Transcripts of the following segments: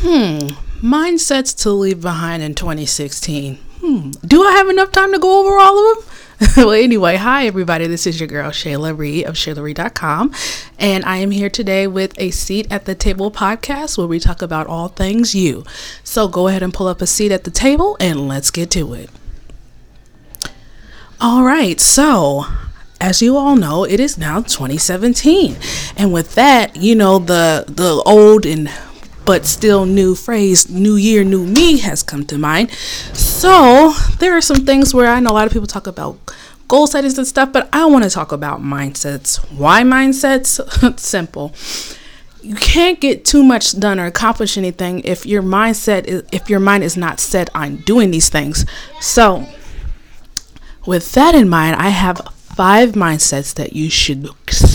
Hmm, mindsets to leave behind in 2016. Hmm, do I have enough time to go over all of them? well, anyway, hi everybody. This is your girl Shayla Reed of ShaylaReed.com, and I am here today with a seat at the table podcast where we talk about all things you. So go ahead and pull up a seat at the table and let's get to it. All right, so as you all know, it is now 2017, and with that, you know the the old and but still new phrase, new year, new me, has come to mind. So there are some things where I know a lot of people talk about goal settings and stuff, but I want to talk about mindsets. Why mindsets? Simple. You can't get too much done or accomplish anything if your mindset is, if your mind is not set on doing these things. So, with that in mind, I have five mindsets that you should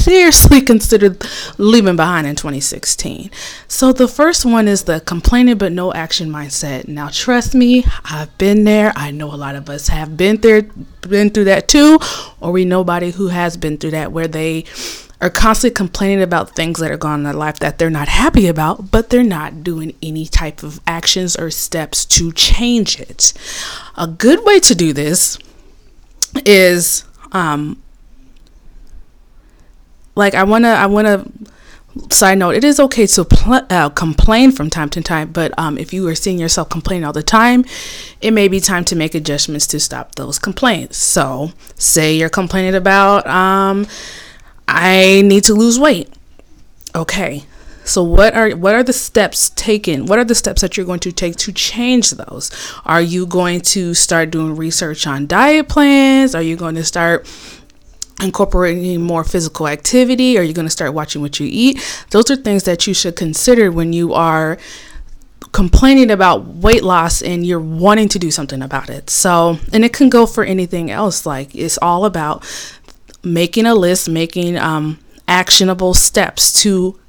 seriously consider leaving behind in 2016. So, the first one is the complaining but no action mindset. Now, trust me, I've been there. I know a lot of us have been there, been through that too, or we know somebody who has been through that where they are constantly complaining about things that are going on in their life that they're not happy about, but they're not doing any type of actions or steps to change it. A good way to do this is um like i want to i want to side note it is okay to pl- uh, complain from time to time but um, if you are seeing yourself complain all the time it may be time to make adjustments to stop those complaints so say you're complaining about um, i need to lose weight okay so what are what are the steps taken? What are the steps that you're going to take to change those? Are you going to start doing research on diet plans? Are you going to start incorporating more physical activity? Are you going to start watching what you eat? Those are things that you should consider when you are complaining about weight loss and you're wanting to do something about it. So, and it can go for anything else. Like it's all about making a list, making um, actionable steps to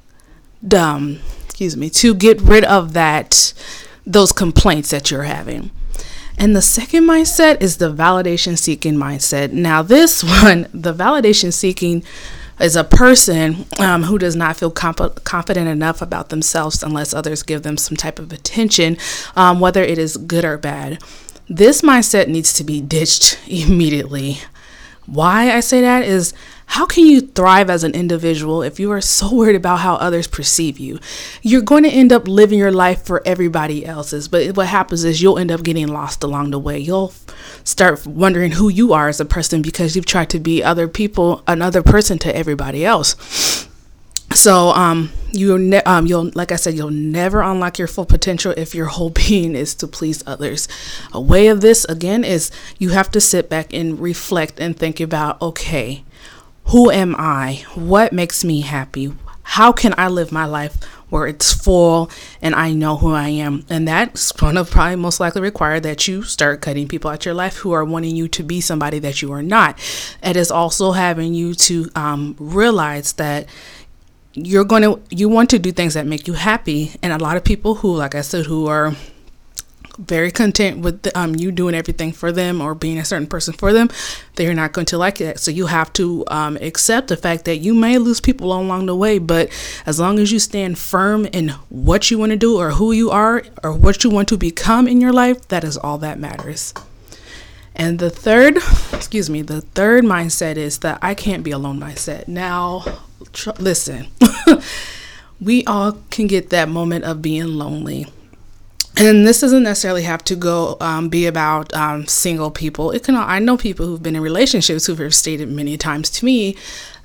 um, excuse me, to get rid of that those complaints that you're having. And the second mindset is the validation seeking mindset. Now, this one, the validation seeking is a person um, who does not feel comp- confident enough about themselves unless others give them some type of attention, um, whether it is good or bad. This mindset needs to be ditched immediately. Why I say that is how can you thrive as an individual if you are so worried about how others perceive you? You're going to end up living your life for everybody else's, but what happens is you'll end up getting lost along the way. You'll start wondering who you are as a person because you've tried to be other people, another person to everybody else. So, um, you ne- um, you'll like I said, you'll never unlock your full potential if your whole being is to please others. A way of this again is you have to sit back and reflect and think about, okay, who am I? What makes me happy? How can I live my life where it's full and I know who I am? And that's going to probably most likely require that you start cutting people out your life who are wanting you to be somebody that you are not. It is also having you to um, realize that you're going to you want to do things that make you happy and a lot of people who like i said who are very content with um, you doing everything for them or being a certain person for them, they're not going to like it. So you have to um, accept the fact that you may lose people along the way, but as long as you stand firm in what you want to do or who you are or what you want to become in your life, that is all that matters. And the third, excuse me, the third mindset is that I can't be alone mindset. Now, tr- listen, we all can get that moment of being lonely and this doesn't necessarily have to go um, be about um, single people it can i know people who've been in relationships who've stated many times to me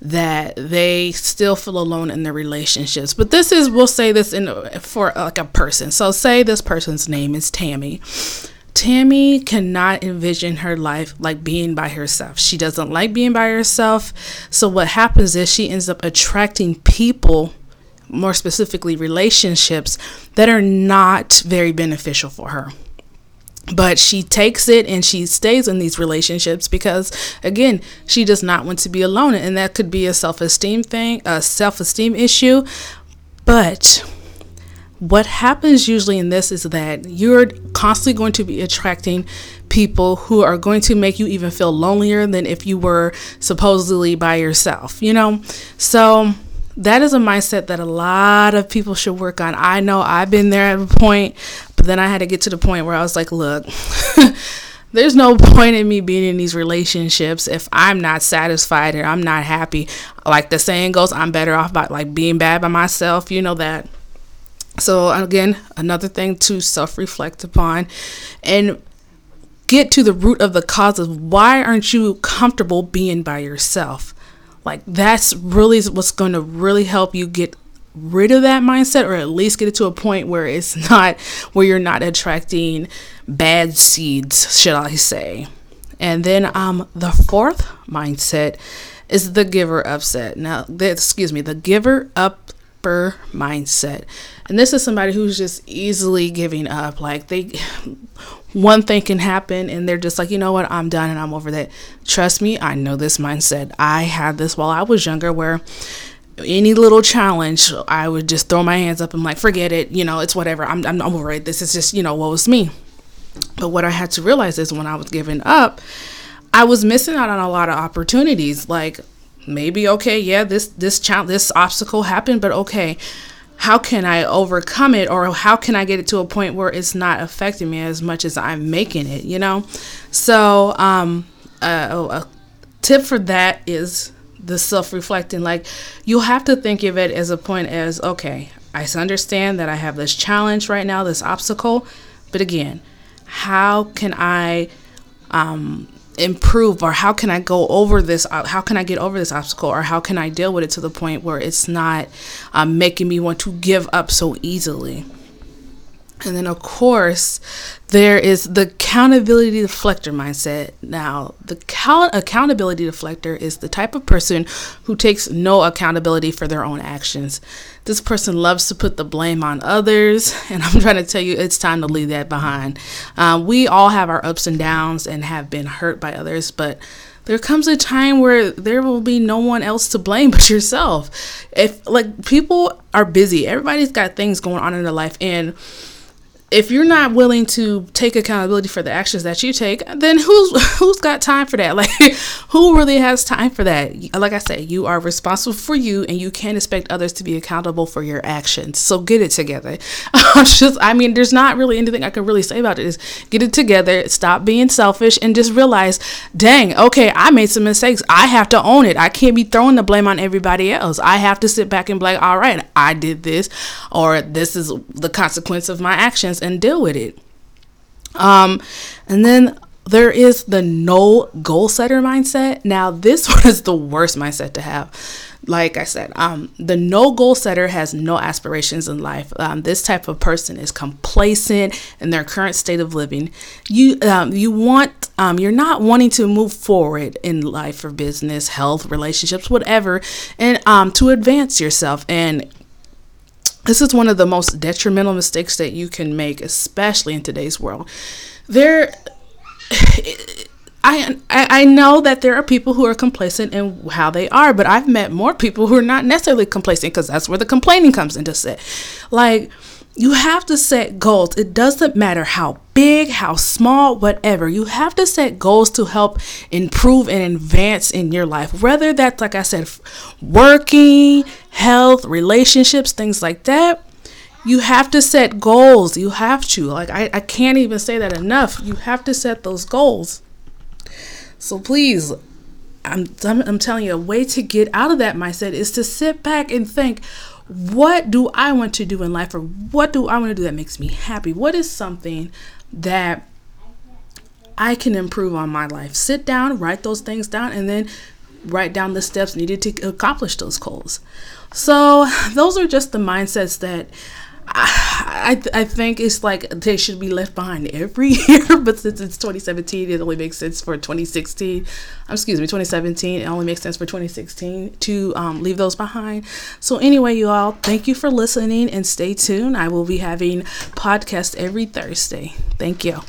that they still feel alone in their relationships but this is we'll say this in for like a person so say this person's name is tammy Tammy cannot envision her life like being by herself. She doesn't like being by herself. So, what happens is she ends up attracting people more specifically relationships that are not very beneficial for her. But she takes it and she stays in these relationships because again she does not want to be alone and that could be a self-esteem thing a self-esteem issue. But what happens usually in this is that you're constantly going to be attracting people who are going to make you even feel lonelier than if you were supposedly by yourself you know? So that is a mindset that a lot of people should work on. I know I've been there at a point, but then I had to get to the point where I was like, look, there's no point in me being in these relationships if I'm not satisfied or I'm not happy. Like the saying goes, I'm better off by like being bad by myself. You know that. So again, another thing to self-reflect upon and get to the root of the cause of why aren't you comfortable being by yourself? Like that's really what's going to really help you get rid of that mindset or at least get it to a point where it's not where you're not attracting bad seeds, should I say. And then um the fourth mindset is the giver upset. Now, the, excuse me, the giver upper mindset. And this is somebody who's just easily giving up. Like they one thing can happen and they're just like, you know what, I'm done and I'm over that. Trust me, I know this mindset. I had this while I was younger where any little challenge, I would just throw my hands up and like, forget it, you know, it's whatever. I'm, I'm over it. This is just, you know, what was me. But what I had to realize is when I was giving up, I was missing out on a lot of opportunities. Like maybe okay, yeah, this this challenge, this obstacle happened, but okay, how can I overcome it or how can I get it to a point where it's not affecting me as much as I'm making it, you know? So, um, uh, a tip for that is the self reflecting. Like, you have to think of it as a point as, okay, I understand that I have this challenge right now, this obstacle, but again, how can I um, improve or how can I go over this? How can I get over this obstacle or how can I deal with it to the point where it's not um, making me want to give up so easily? And then, of course, there is the accountability deflector mindset. Now, the count- accountability deflector is the type of person who takes no accountability for their own actions. This person loves to put the blame on others, and I'm trying to tell you it's time to leave that behind. Um, we all have our ups and downs and have been hurt by others, but there comes a time where there will be no one else to blame but yourself. If like people are busy, everybody's got things going on in their life, and if you're not willing to take accountability for the actions that you take, then who's who's got time for that? Like who really has time for that? Like I said, you are responsible for you and you can't expect others to be accountable for your actions. So get it together. just I mean, there's not really anything I can really say about it. Is get it together, stop being selfish and just realize, dang, okay, I made some mistakes. I have to own it. I can't be throwing the blame on everybody else. I have to sit back and be like, all right, I did this or this is the consequence of my actions and deal with it. Um, and then there is the no goal setter mindset. Now, this one is the worst mindset to have. Like I said, um, the no goal setter has no aspirations in life. Um, this type of person is complacent in their current state of living. You um, you want um, you're not wanting to move forward in life or business, health, relationships, whatever, and um, to advance yourself and this is one of the most detrimental mistakes that you can make, especially in today's world. There, I, I know that there are people who are complacent in how they are, but I've met more people who are not necessarily complacent because that's where the complaining comes into set. Like, you have to set goals. It doesn't matter how big, how small, whatever. You have to set goals to help improve and advance in your life. Whether that's, like I said, working, health, relationships, things like that. You have to set goals. You have to. Like, I, I can't even say that enough. You have to set those goals. So please, I'm, I'm, I'm telling you, a way to get out of that mindset is to sit back and think, what do I want to do in life or what do I want to do that makes me happy? What is something that I can improve on my life? Sit down, write those things down, and then write down the steps needed to accomplish those goals. So, those are just the mindsets that I, I I think it's like they should be left behind every year, but since it's 2017, it only makes sense for 2016. Um, excuse me, 2017. It only makes sense for 2016 to um, leave those behind. So anyway, you all, thank you for listening and stay tuned. I will be having podcast every Thursday. Thank you.